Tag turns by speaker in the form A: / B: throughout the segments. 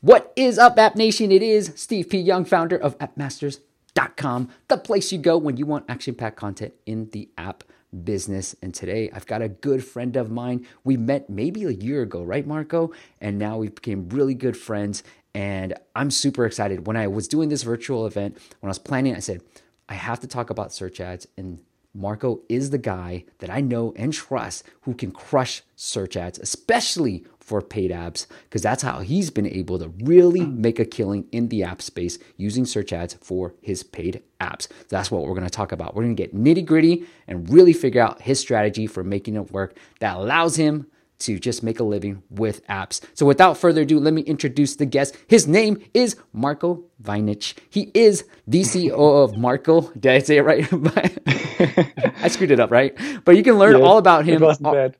A: What is up, App Nation? It is Steve P. Young, founder of AppMasters.com, the place you go when you want action packed content in the app business. And today I've got a good friend of mine. We met maybe a year ago, right, Marco? And now we became really good friends. And I'm super excited. When I was doing this virtual event, when I was planning, I said, I have to talk about search ads and Marco is the guy that I know and trust who can crush search ads, especially for paid apps, because that's how he's been able to really mm. make a killing in the app space using search ads for his paid apps. That's what we're going to talk about. We're going to get nitty gritty and really figure out his strategy for making it work that allows him to just make a living with apps. So without further ado, let me introduce the guest. His name is Marco Vinich. He is the CEO of Marco. Did I say it right? I screwed it up, right? But you can learn
B: Yes,
A: all about him
B: It wasn't bad.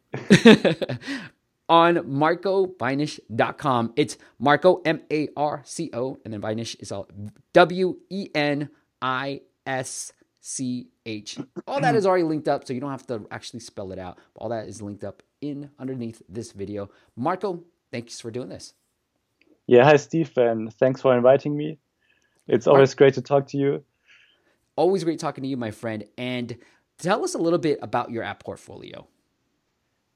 A: on marcovinish.com. It's Marco, M A R C O, and then Vinish is all W E N I S C H. All that is already linked up, so you don't have to actually spell it out. All that is linked up in underneath this video. Marco, thanks for doing this.
B: Yeah, hi Steve, and thanks for inviting me. It's always great to talk to you.
A: Always great talking to you, my friend. And tell us a little bit about your app portfolio.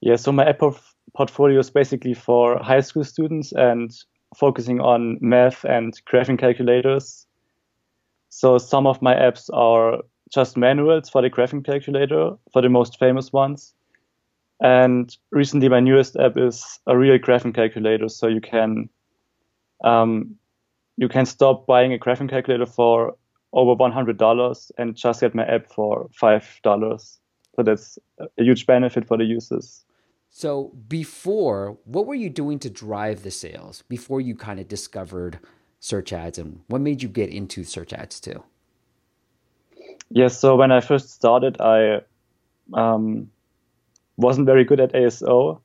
B: Yeah, so my app porf- portfolio is basically for high school students and focusing on math and graphing calculators. So some of my apps are just manuals for the graphing calculator, for the most famous ones. And recently, my newest app is a real graphing calculator, so you can um, you can stop buying a graphing calculator for over $100 and just get my app for $5. So that's a huge benefit for the users.
A: So before, what were you doing to drive the sales before you kind of discovered search ads and what made you get into search ads too?
B: Yes, so when I first started, I um, wasn't very good at ASO.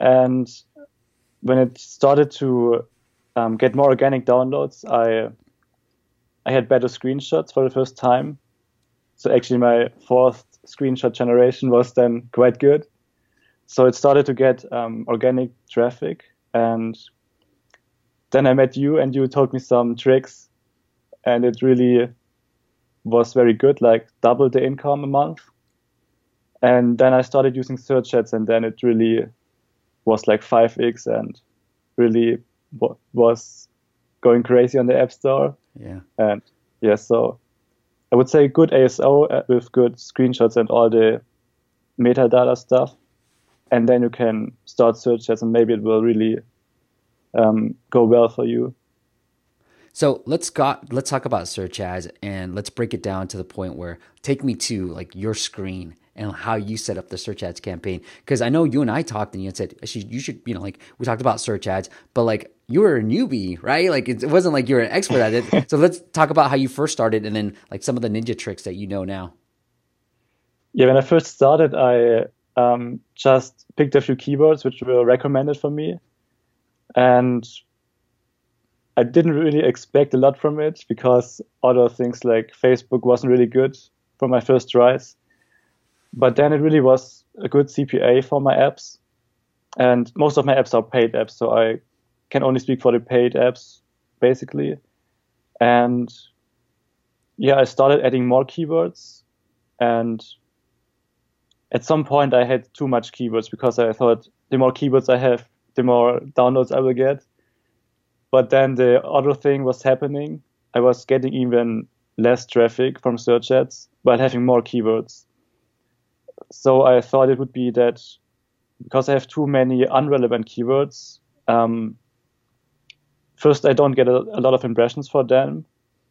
B: And when it started to um, get more organic downloads, I I had better screenshots for the first time. So actually, my fourth screenshot generation was then quite good. So it started to get um, organic traffic, and then I met you, and you told me some tricks, and it really was very good, like double the income a month. And then I started using search ads, and then it really was like 5x and really w- was going crazy on the App Store.
A: Yeah.
B: And yeah, so I would say good ASO with good screenshots and all the metadata stuff. And then you can start search ads, and maybe it will really um, go well for you.
A: So let's got let's talk about search ads and let's break it down to the point where take me to like your screen and how you set up the search ads campaign because I know you and I talked and you said you should you know like we talked about search ads but like you were a newbie right like it wasn't like you were an expert at it so let's talk about how you first started and then like some of the ninja tricks that you know now.
B: Yeah, when I first started, I um, just picked a few keywords which were recommended for me, and I didn't really expect a lot from it because other things like Facebook wasn't really good for my first tries. But then it really was a good CPA for my apps, and most of my apps are paid apps, so I can only speak for the paid apps basically. And yeah, I started adding more keywords, and at some point I had too much keywords because I thought the more keywords I have, the more downloads I will get. But then the other thing was happening. I was getting even less traffic from search ads while having more keywords. So I thought it would be that because I have too many unrelevant keywords, um, first I don't get a, a lot of impressions for them,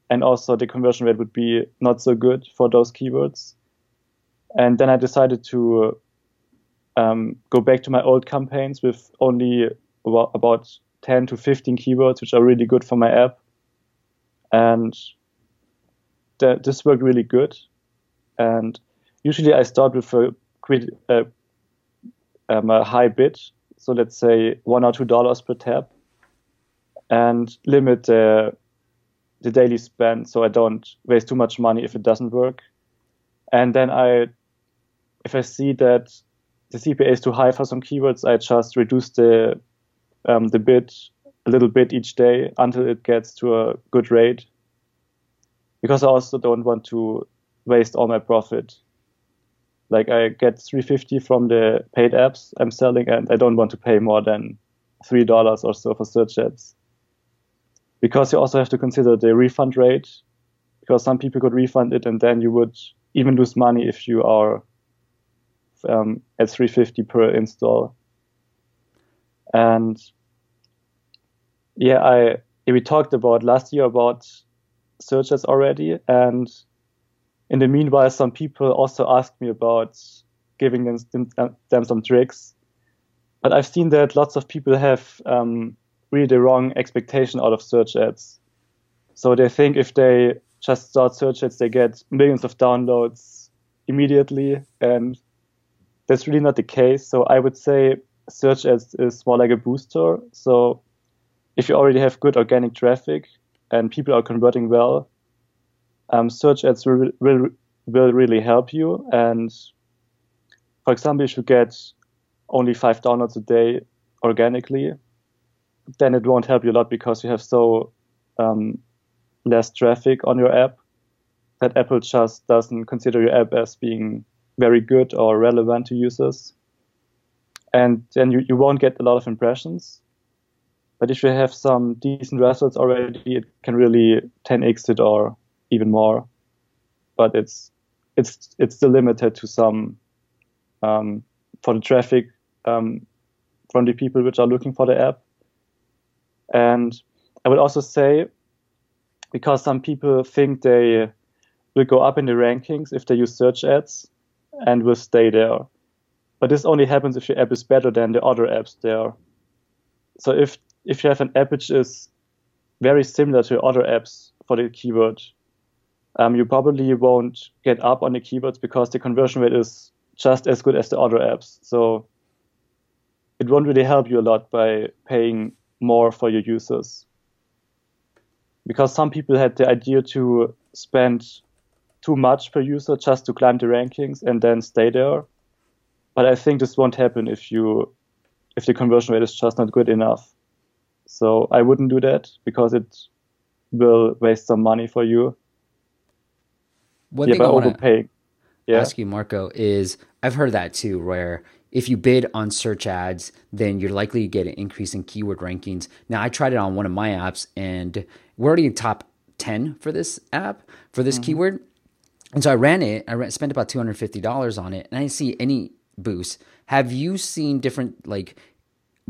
B: and also the conversion rate would be not so good for those keywords. And then I decided to um, go back to my old campaigns with only about 10 to 15 keywords, which are really good for my app. And th- this worked really good. And usually I start with a, uh, um, a high bid. So let's say one or two dollars per tap and limit the, the daily spend so I don't waste too much money if it doesn't work. And then I, if I see that the CPA is too high for some keywords, I just reduce the um, the bid a little bit each day until it gets to a good rate. Because I also don't want to waste all my profit. Like I get 350 from the paid apps I'm selling, and I don't want to pay more than three dollars or so for search ads. Because you also have to consider the refund rate, because some people could refund it, and then you would even lose money if you are um, at 350 per install. And yeah, I we talked about last year about search ads already, and in the meanwhile, some people also asked me about giving them, them some tricks. But I've seen that lots of people have um, really the wrong expectation out of search ads. So they think if they just start search ads, they get millions of downloads immediately, and that's really not the case. So I would say search ads is more like a booster. So if you already have good organic traffic and people are converting well, um, search ads will, will, will really help you. And for example, if you get only five downloads a day organically, then it won't help you a lot because you have so um, less traffic on your app that Apple just doesn't consider your app as being very good or relevant to users. And then you, you won't get a lot of impressions. But if you have some decent results already, it can really 10x it or even more. But it's it's it's still limited to some um, for the traffic um, from the people which are looking for the app. And I would also say, because some people think they will go up in the rankings if they use search ads, and will stay there. But this only happens if your app is better than the other apps there. So if if you have an app which is very similar to other apps for the keyword, um, you probably won't get up on the keywords because the conversion rate is just as good as the other apps. So it won't really help you a lot by paying more for your users. Because some people had the idea to spend too much per user just to climb the rankings and then stay there. But I think this won't happen if you if the conversion rate is just not good enough. So I wouldn't do that because it will waste some money for you.
A: One yeah, thing I overpaying. Yeah. Ask you, Marco, is I've heard that too, where if you bid on search ads, then you're likely to get an increase in keyword rankings. Now, I tried it on one of my apps, and we're already in top 10 for this app for this mm-hmm. keyword. And so I ran it. I ran, spent about two hundred fifty dollars on it, and I didn't see any boost. Have you seen different like?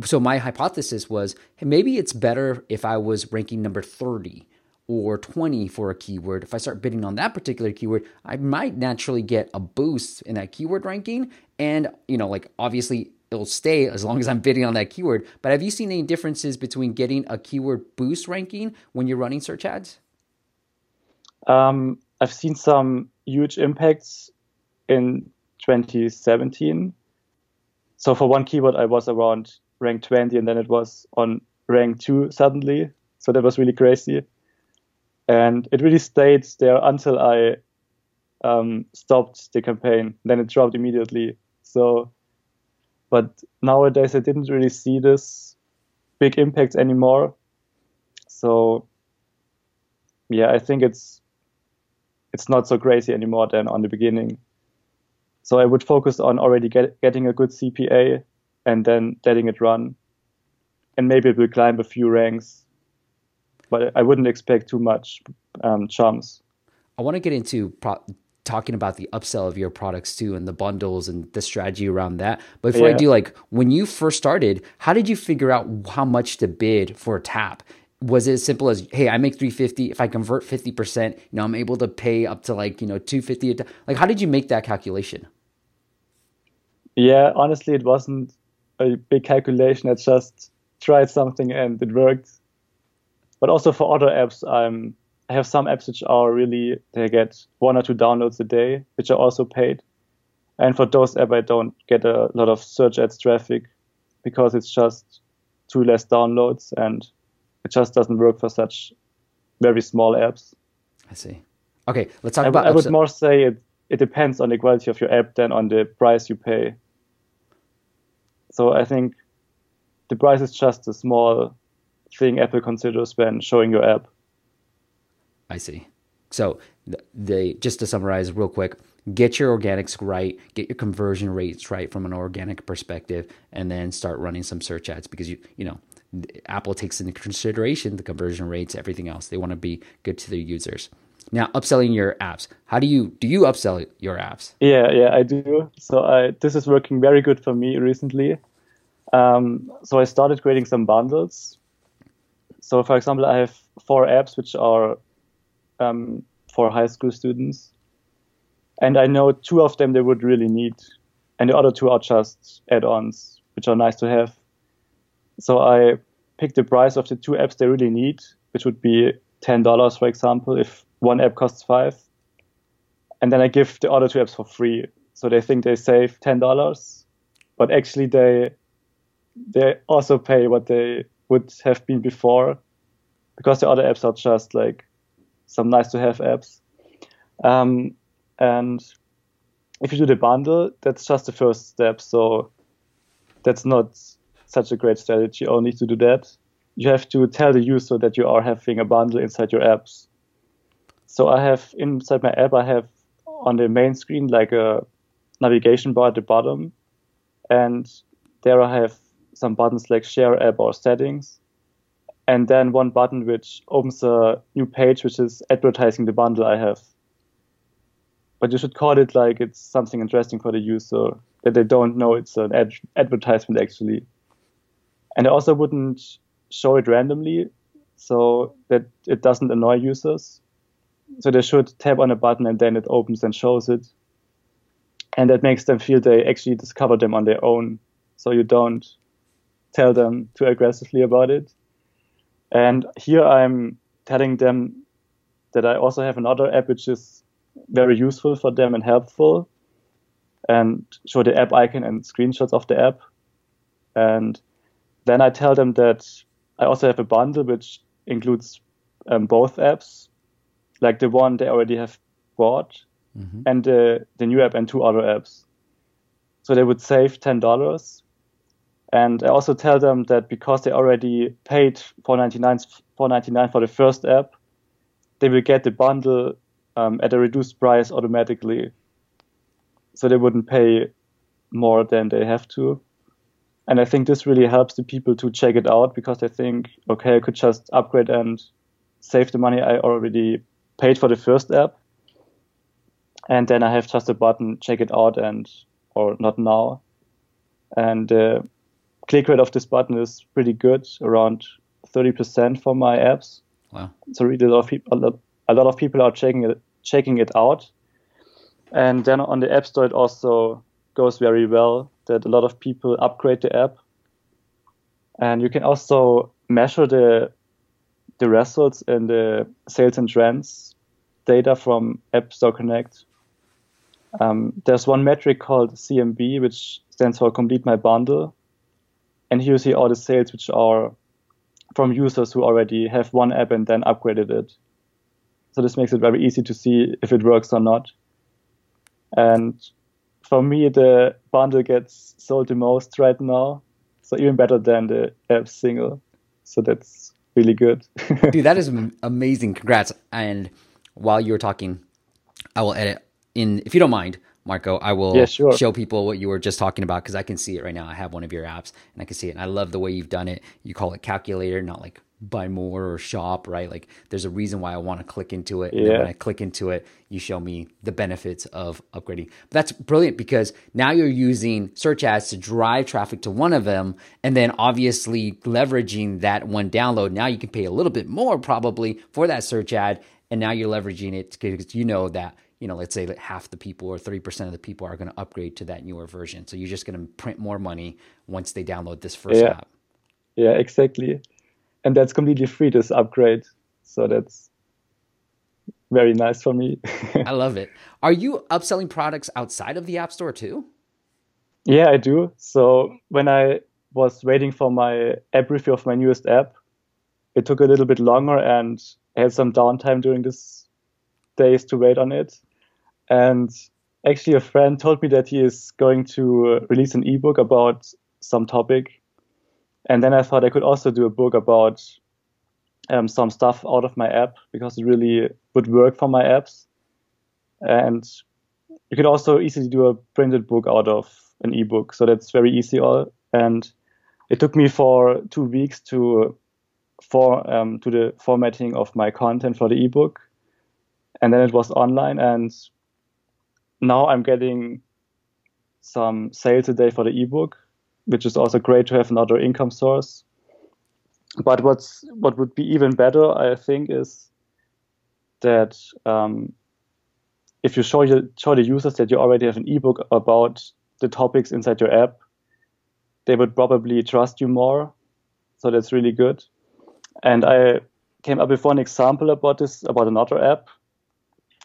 A: So my hypothesis was hey, maybe it's better if I was ranking number thirty or 20 for a keyword. If I start bidding on that particular keyword, I might naturally get a boost in that keyword ranking. And, you know, like obviously it'll stay as long as I'm bidding on that keyword. But have you seen any differences between getting a keyword boost ranking when you're running search ads?
B: Um, I've seen some huge impacts in 2017. So for one keyword, I was around rank 20, and then it was on rank 2 suddenly. So that was really crazy. And it really stayed there until I um, stopped the campaign. Then it dropped immediately. So, but nowadays I didn't really see this big impact anymore. So, yeah, I think it's it's not so crazy anymore than on the beginning. So I would focus on already get, getting a good CPA and then letting it run. And maybe it will climb a few ranks, but I wouldn't expect too much um, chums.
A: I want to get into pro- talking about the upsell of your products too and the bundles and the strategy around that. But before yeah. I do, like when you first started, how did you figure out how much to bid for a tap? was it as simple as hey i make 350 if i convert 50% you know i'm able to pay up to like you know 250 like how did you make that calculation
B: yeah honestly it wasn't a big calculation i just tried something and it worked but also for other apps i'm i have some apps which are really they get one or two downloads a day which are also paid and for those apps i don't get a lot of search ads traffic because it's just two less downloads and it just doesn't work for such very small apps.
A: I see. Okay, let's talk I, about.
B: I would more say it it depends on the quality of your app than on the price you pay. So I think the price is just a small thing Apple considers when showing your app.
A: I see. So they just to summarize real quick, get your organics right, get your conversion rates right from an organic perspective, and then start running some search ads because you you know Apple takes into consideration the conversion rates, everything else. They want to be good to their users. Now, upselling your apps. How do you do you upsell your apps?
B: Yeah, yeah, I do. So I this is working very good for me recently. Um, so I started creating some bundles. So for example, I have four apps which are um, for high school students, and I know two of them they would really need, and the other two are just add-ons which are nice to have. So I pick the price of the two apps they really need, which would be ten dollars, for example, if one app costs five, and then I give the other two apps for free. So they think they save ten dollars, but actually they they also pay what they would have been before, because the other apps are just like some nice to have apps. Um, and if you do the bundle, that's just the first step. So that's not such a great strategy only to do that. You have to tell the user that you are having a bundle inside your apps. So I have inside my app, I have on the main screen like a navigation bar at the bottom, and there I have some buttons like share app or settings, and then one button which opens a new page which is advertising the bundle I have. But you should call it like it's something interesting for the user that they don't know it's an ad- advertisement actually. And I also wouldn't show it randomly so that it doesn't annoy users. So they should tap on a button and then it opens and shows it. And that makes them feel they actually discovered them on their own. So you don't tell them too aggressively about it. And here I'm telling them that I also have another app which is very useful for them and helpful and show the app icon and screenshots of the app. And then I tell them that I also have a bundle which includes um, both apps, like the one they already have bought mm-hmm. and the, the new app and two other apps. So they would save $10 and I also tell them that because they already paid 4.99 for the first app, they will get the bundle um, at a reduced price automatically. So they wouldn't pay more than they have to. And I think this really helps the people to check it out because they think, okay, I could just upgrade and save the money I already paid for the first app. And then I have just a button, check it out and, or not now. And uh, click rate of this button is pretty good, around 30% for my apps.
A: Wow.
B: So really a lot of people, a lot, a lot of people are checking it, checking it out. And then on the App Store, it also goes very well that a lot of people upgrade the app. And you can also measure the the results in the sales and trends data from App Store Connect. Um, there's one metric called CMB, which stands for Complete My Bundle, and here you see all the sales which are from users who already have one app and then upgraded it. So this makes it very easy to see if it works or not. And for me, the bundle gets sold the most right now. So even better than the app single. So that's really good.
A: Dude, that is amazing. Congrats. And while you were talking, I will edit in, if you don't mind, Marco, I will
B: yeah, sure.
A: show people what you were just talking about because I can see it right now. I have one of your apps and I can see it. And I love the way you've done it. You call it calculator, not like buy more or shop, right? Like there's a reason why I want to click into it.
B: Yeah.
A: And when I click into it, you show me the benefits of upgrading. But that's brilliant because now you're using search ads to drive traffic to one of them and then obviously leveraging that one download. Now you can pay a little bit more probably for that search ad. And now you're leveraging it because you know that you know, let's say that half the people or 30% of the people are going to upgrade to that newer version. So you're just going to print more money once they download this first
B: yeah.
A: app.
B: Yeah, exactly. And that's completely free, this upgrade. So that's very nice for me.
A: I love it. Are you upselling products outside of the App Store too?
B: Yeah, I do. So when I was waiting for my app review of my newest app, it took a little bit longer and I had some downtime during this days to wait on it. And actually, a friend told me that he is going to release an ebook about some topic. And then I thought I could also do a book about um, some stuff out of my app because it really would work for my apps. And you could also easily do a printed book out of an ebook. So that's very easy. And it took me for two weeks to for um, to the formatting of my content for the ebook, and then it was online. And now I'm getting some sales a day for the ebook, which is also great to have another income source. But what's what would be even better, I think, is that um, if you show your, show the users that you already have an ebook about the topics inside your app, they would probably trust you more. So that's really good. And I came up with one example about this, about another app.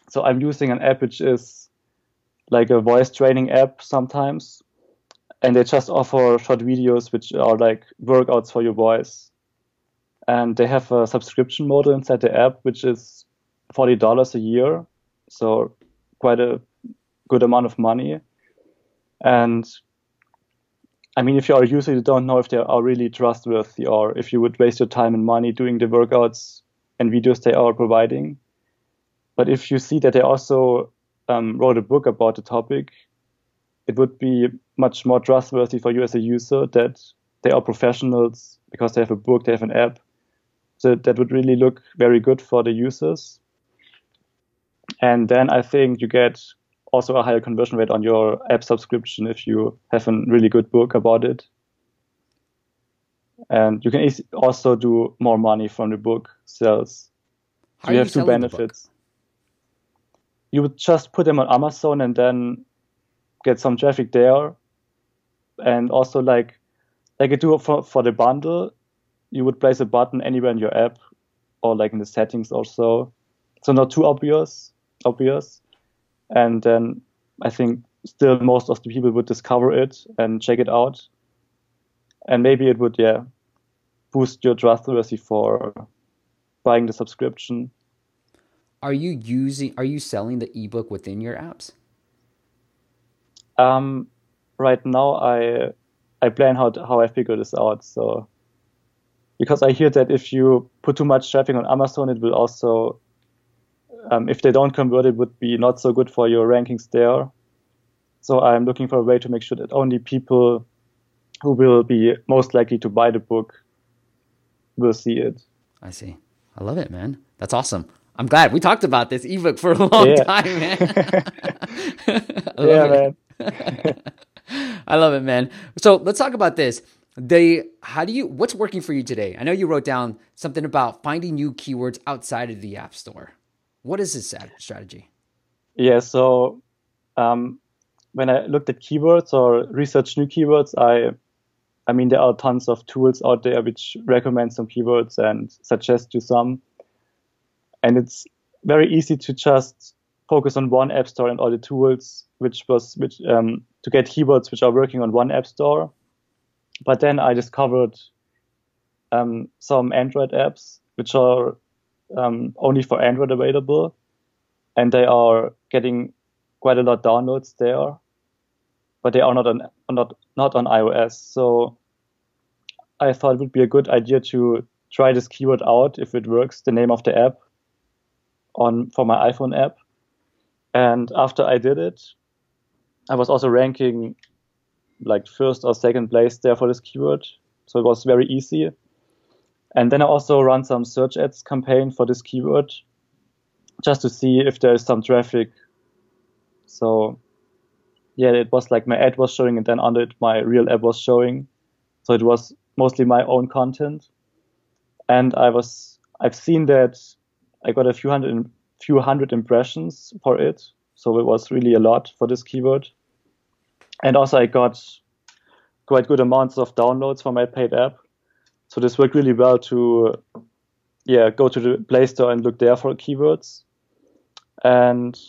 B: So I'm using an app which is like a voice training app sometimes. And they just offer short videos which are like workouts for your voice. And they have a subscription model inside the app, which is $40 a year. So quite a good amount of money. And I mean, if you are a user, you don't know if they are really trustworthy or if you would waste your time and money doing the workouts and videos they are providing. But if you see that they also um, wrote a book about the topic, it would be much more trustworthy for you as a user that they are professionals because they have a book, they have an app. So that would really look very good for the users. And then I think you get also a higher conversion rate on your app subscription if you have a really good book about it. And you can also do more money from the book sales.
A: So you have two benefits.
B: You would just put them on Amazon and then get some traffic there. And also like like you do for, for the bundle, you would place a button anywhere in your app or like in the settings or so. So not too obvious obvious and then I think still most of the people would discover it and check it out, and maybe it would yeah boost your trustworthy for buying the subscription.
A: Are you using? Are you selling the ebook within your apps?
B: Um, right now I I plan how to, how I figure this out. So because I hear that if you put too much traffic on Amazon, it will also um, if they don't convert, it would be not so good for your rankings there. So I'm looking for a way to make sure that only people who will be most likely to buy the book will see it.
A: I see. I love it, man. That's awesome. I'm glad we talked about this ebook for a long yeah. time, man. yeah, man. I love it, man. So let's talk about this. They, how do you, what's working for you today? I know you wrote down something about finding new keywords outside of the App Store. What is this strategy?
B: Yeah, so um, when I looked at keywords or research new keywords, I I mean there are tons of tools out there which recommend some keywords and suggest you some. And it's very easy to just focus on one app store and all the tools which was which um, to get keywords which are working on one app store. But then I discovered um, some Android apps which are um, only for Android available, and they are getting quite a lot downloads there, but they are not on not not on iOS. So I thought it would be a good idea to try this keyword out if it works. The name of the app on for my iPhone app, and after I did it, I was also ranking like first or second place there for this keyword. So it was very easy. And then I also run some search ads campaign for this keyword just to see if there is some traffic. So yeah, it was like my ad was showing and then under it my real ad was showing. So it was mostly my own content. And I was I've seen that I got a few hundred few hundred impressions for it. So it was really a lot for this keyword. And also I got quite good amounts of downloads for my paid app. So this worked really well to, yeah, go to the Play Store and look there for keywords. And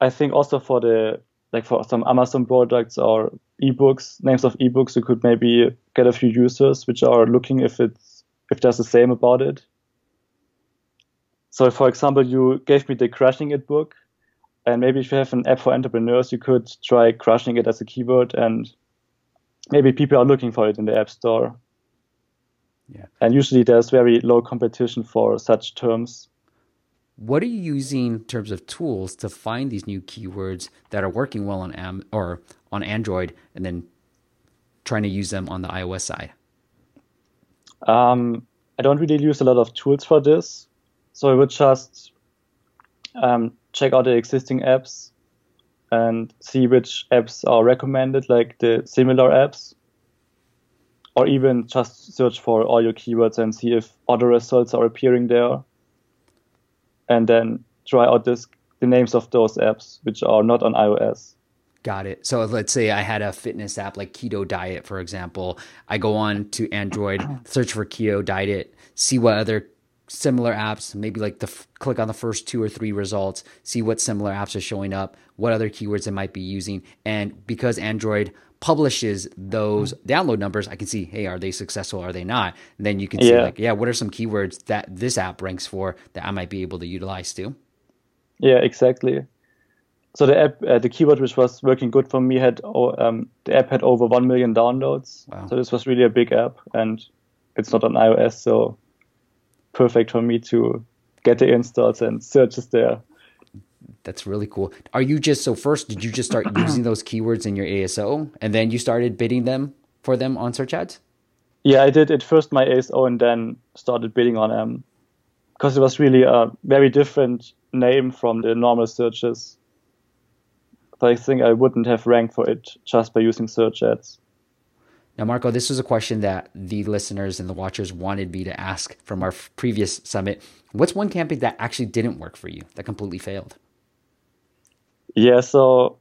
B: I think also for the like for some Amazon products or ebooks, names of ebooks, you could maybe get a few users which are looking if it's if there's the same about it. So, for example, you gave me the Crushing It book, and maybe if you have an app for entrepreneurs, you could try crushing it as a keyword, and maybe people are looking for it in the App Store. Yeah. And usually there's very low competition for such terms.
A: What are you using in terms of tools to find these new keywords that are working well on Am or on Android, and then trying to use them on the iOS side?
B: Um, I don't really use a lot of tools for this, so I would just um, check out the existing apps and see which apps are recommended, like the similar apps, or even just search for all your keywords and see if other results are appearing there, and then try out this, the names of those apps which are not on iOS.
A: Got it. So let's say I had a fitness app like Keto Diet, for example. I go on to Android, search for Keto Diet, see what other similar apps, maybe like the click on the first two or three results, see what similar apps are showing up, what other keywords it might be using. And because Android publishes those download numbers, I can see, hey, are they successful? Are they not? And then you can see, like, yeah, what are some keywords that this app ranks for that I might be able to utilize too?
B: Yeah, exactly. So the app, uh, the keyword which was working good for me had um, the app had over one million downloads. Wow. So this was really a big app, and it's not on iOS, so perfect for me to get the installs and searches there.
A: That's really cool. Are you just so first? Did you just start using those keywords in your ASO, and then you started bidding them for them on search ads?
B: Yeah, I did at first my ASO, and then started bidding on them because it was really a very different name from the normal searches. So I think I wouldn't have ranked for it just by using search ads.
A: Now, Marco, this was a question that the listeners and the watchers wanted me to ask from our previous summit. What's one campaign that actually didn't work for you, that completely failed?
B: Yeah, so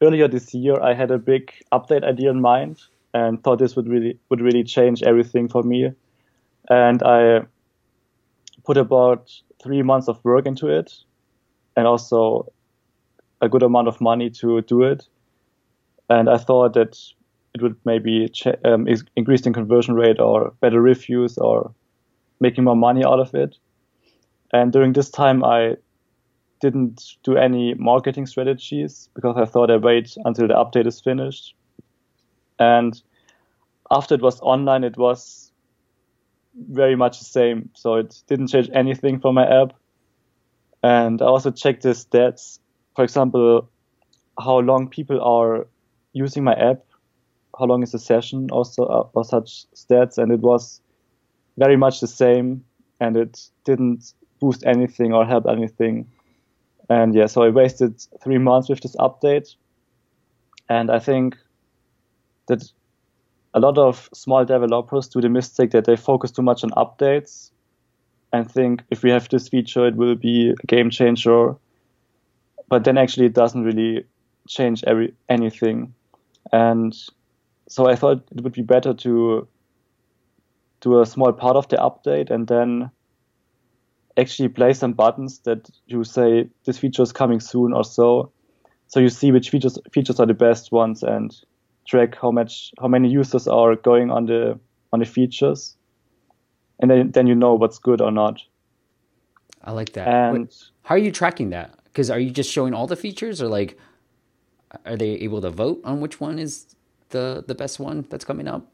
B: earlier this year, I had a big update idea in mind and thought this would really would really change everything for me. And I put about three months of work into it, and also a good amount of money to do it. And I thought that it would maybe ch- um, increase the conversion rate or better reviews or making more money out of it. And during this time, I didn't do any marketing strategies because I thought I'd wait until the update is finished. And after it was online, it was very much the same. So it didn't change anything for my app. And I also checked the stats. For example, how long people are using my app how long is the session also uh, or such stats and it was very much the same and it didn't boost anything or help anything. And yeah so i wasted three months with this update. And i think that a lot of small developers do the mistake that they focus too much on updates and think if we have this feature it will be a game changer. But then actually it doesn't really change every anything. And so I thought it would be better to do a small part of the update and then actually place some buttons that you say this feature is coming soon or so. So you see which features features are the best ones and track how much how many users are going on the on the features, and then then you know what's good or not.
A: I like that. And Wait, how are you tracking that? Because are you just showing all the features, or like, are they able to vote on which one is the the best one that's coming up?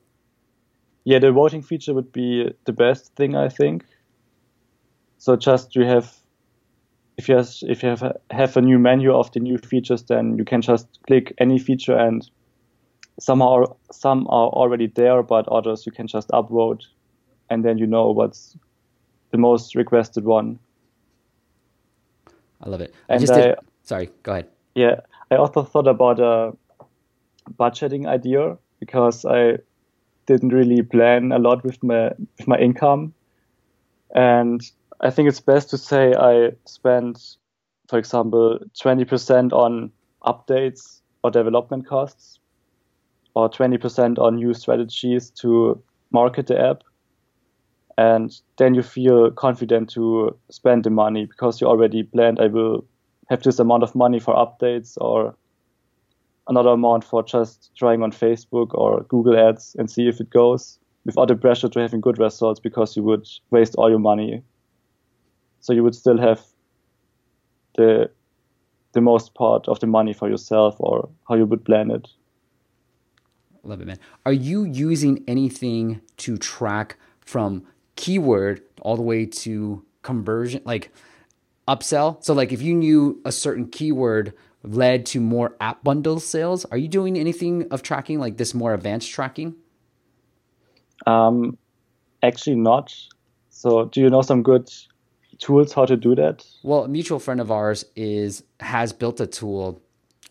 B: Yeah, the voting feature would be the best thing, I think. So just you have, if you have, if you have a, have a new menu of the new features, then you can just click any feature, and some are some are already there, but others you can just upvote, and then you know what's the most requested one.
A: I love it. I and I, did, sorry, go ahead.
B: Yeah, I also thought about a budgeting idea because I didn't really plan a lot with my with my income, and I think it's best to say I spent, for example, 20% on updates or development costs, or 20% on new strategies to market the app, and then you feel confident to spend the money because you already planned I will have this amount of money for updates or another amount for just trying on Facebook or Google Ads and see if it goes without the pressure to having good results because you would waste all your money. So you would still have the the most part of the money for yourself or how you would plan it.
A: Love it, man. Are you using anything to track from keyword all the way to conversion, like upsell? So, like if you knew a certain keyword led to more app bundle sales, are you doing anything of tracking like this more advanced tracking?
B: Um, actually, not. So, do you know some good tools how to do that?
A: Well, a mutual friend of ours is has built a tool,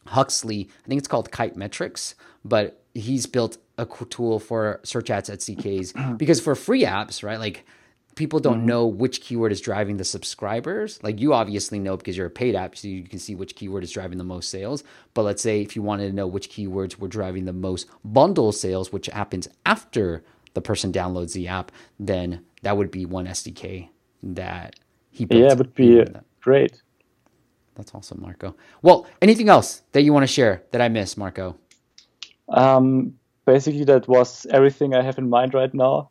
A: Huxley. I think it's called Kite Metrics, but he's built a tool for search ads SDKs because for free apps, right? Like people don't mm-hmm. know which keyword is driving the subscribers. Like you obviously know because you're a paid app, so you can see which keyword is driving the most sales. But let's say if you wanted to know which keywords were driving the most bundle sales, which happens after the person downloads the app, then that would be one SDK that he built.
B: Yeah, it would be great.
A: That's awesome, Marco. Well, anything else that you want to share that I missed, Marco?
B: Um, basically, that was everything I have in mind right now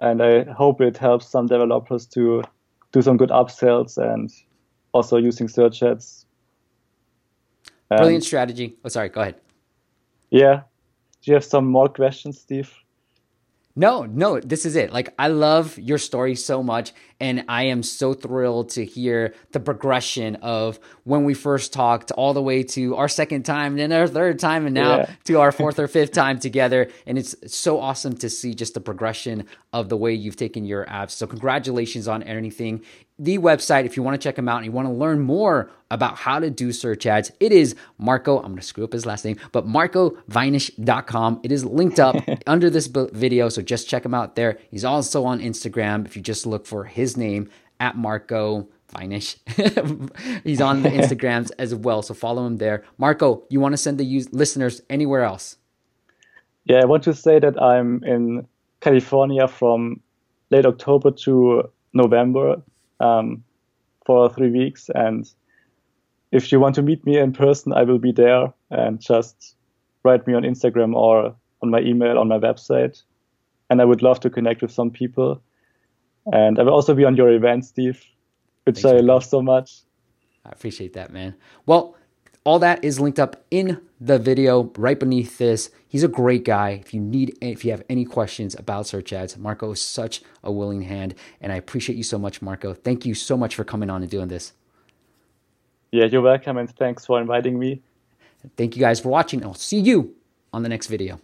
B: and I hope it helps some developers to do some good upsells and also using search ads.
A: Brilliant strategy. Oh, sorry. Go ahead.
B: Yeah. Do you have some more questions, Steve?
A: No, no, this is it. Like, I love your story so much. And I am so thrilled to hear the progression of when we first talked all the way to our second time, and then our third time, and now yeah. to our fourth or fifth time together. And it's so awesome to see just the progression of the way you've taken your apps. So, congratulations on everything the website if you want to check him out and you want to learn more about how to do search ads. It is Marco, I'm going to screw up his last name, but marcoweinisch.com. It is linked up under this video, so just check him out there. He's also on Instagram if you just look for his name at Marco Weinisch. He's on the Instagrams as well, so follow him there. Marco, you want to send the use- listeners anywhere else?
B: Yeah, I want to say that I'm in California from late October to November um, for three weeks. And if you want to meet me in person, I will be there and just write me on Instagram or on my email on my website. And I would love to connect with some people. And I will also be on your event, Steve, which Thanks, I love so much.
A: I appreciate that, man. Well, all that is linked up in the video right beneath this. He's a great guy. If you need, if you have any questions about search ads, Marco is such a willing hand, and I appreciate you so much, Marco. Thank you so much for coming on and doing this.
B: Yeah, you're welcome, and thanks for inviting me.
A: Thank you guys for watching. I'll see you on the next video.